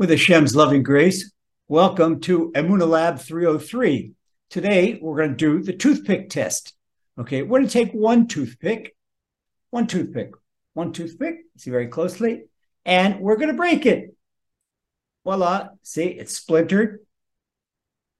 With Hashem's loving grace, welcome to Emuna Lab 303. Today, we're going to do the toothpick test. Okay, we're going to take one toothpick, one toothpick, one toothpick, see very closely, and we're going to break it. Voila, see, it's splintered.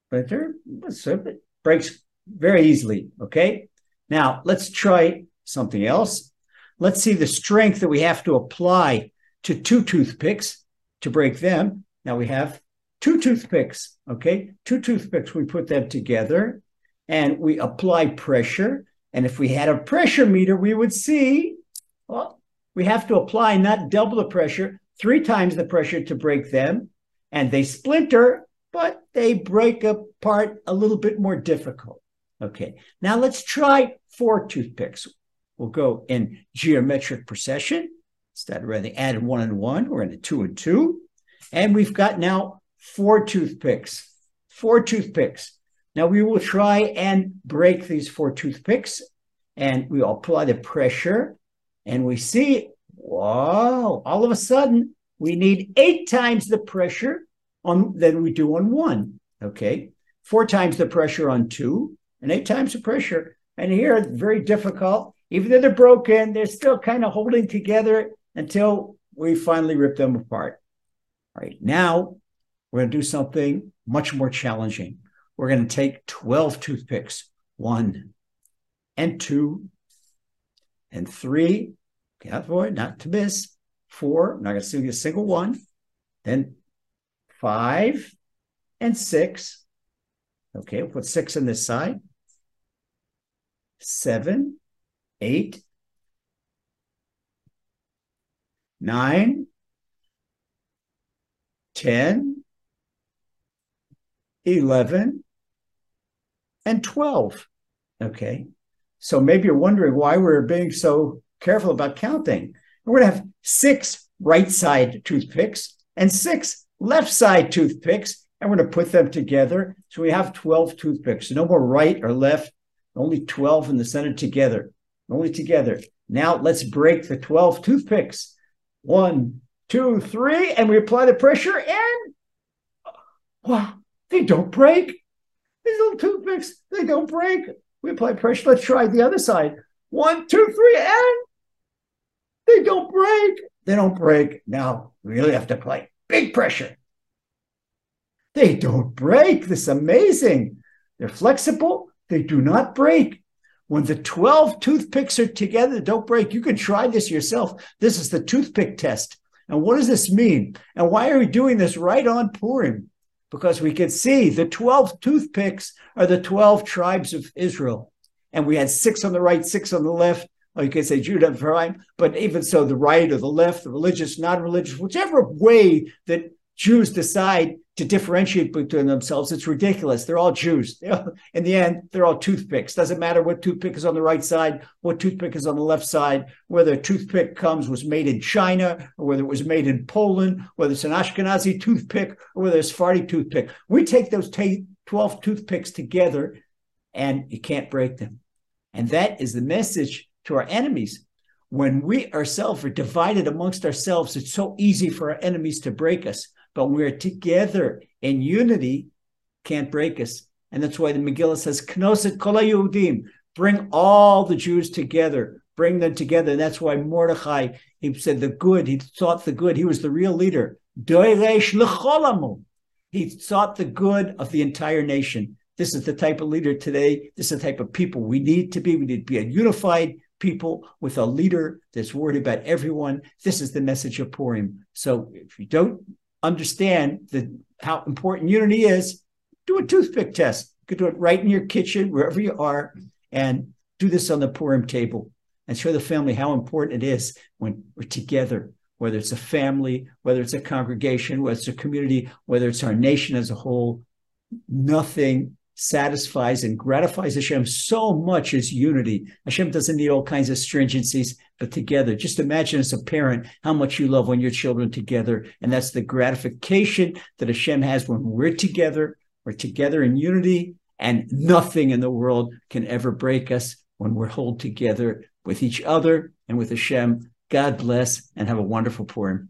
Splinter, it breaks very easily. Okay, now let's try something else. Let's see the strength that we have to apply to two toothpicks to break them. Now we have two toothpicks, okay? Two toothpicks, we put them together and we apply pressure. And if we had a pressure meter, we would see, well, we have to apply not double the pressure, three times the pressure to break them. And they splinter, but they break apart a little bit more difficult. Okay, now let's try four toothpicks. We'll go in geometric procession. Instead rather add one and one, we're in a two and two. And we've got now four toothpicks, four toothpicks. Now we will try and break these four toothpicks and we apply the pressure and we see, wow, all of a sudden we need eight times the pressure on than we do on one. Okay. Four times the pressure on two and eight times the pressure. And here, very difficult. Even though they're broken, they're still kind of holding together until we finally rip them apart. All right, now we're going to do something much more challenging. We're going to take 12 toothpicks, one and two and three. Can't not to miss. Four, I'm not going to see a single one. Then five and six. Okay, we'll put six on this side. Seven, eight, nine, 10, 11, and 12. Okay. So maybe you're wondering why we're being so careful about counting. We're going to have six right side toothpicks and six left side toothpicks, and we're going to put them together. So we have 12 toothpicks. So No more right or left, only 12 in the center together, only together. Now let's break the 12 toothpicks. One, two, three, and we apply the pressure, and wow, they don't break. These little toothpicks, they don't break. We apply pressure. Let's try the other side. One, two, three, and they don't break. They don't break. Now we really have to apply big pressure. They don't break. This is amazing. They're flexible. They do not break. When the 12 toothpicks are together, don't break. You can try this yourself. This is the toothpick test. And what does this mean? And why are we doing this right on Purim? Because we can see the 12 toothpicks are the 12 tribes of Israel. And we had six on the right, six on the left. Or you could say Judah and Ephraim, but even so, the right or the left, the religious, non religious, whichever way that Jews decide to differentiate between themselves. It's ridiculous. They're all Jews. in the end, they're all toothpicks. Doesn't matter what toothpick is on the right side, what toothpick is on the left side, whether a toothpick comes was made in China or whether it was made in Poland, whether it's an Ashkenazi toothpick or whether it's a Sephardi toothpick. We take those t- 12 toothpicks together and you can't break them. And that is the message to our enemies. When we ourselves are divided amongst ourselves, it's so easy for our enemies to break us but we're together in unity, can't break us. And that's why the Megillah says, Knoset kol Yehudim, bring all the Jews together, bring them together. And that's why Mordechai, he said the good, he sought the good. He was the real leader. He sought the good of the entire nation. This is the type of leader today. This is the type of people we need to be. We need to be a unified people with a leader that's worried about everyone. This is the message of Purim. So if you don't understand the, how important unity is, do a toothpick test. You could do it right in your kitchen, wherever you are, and do this on the Purim table and show the family how important it is when we're together, whether it's a family, whether it's a congregation, whether it's a community, whether it's our nation as a whole. Nothing satisfies and gratifies Hashem so much as unity. Hashem doesn't need all kinds of stringencies, but together. Just imagine as a parent how much you love when your children together. And that's the gratification that Hashem has when we're together. We're together in unity, and nothing in the world can ever break us when we're held together with each other and with Hashem. God bless and have a wonderful Purim.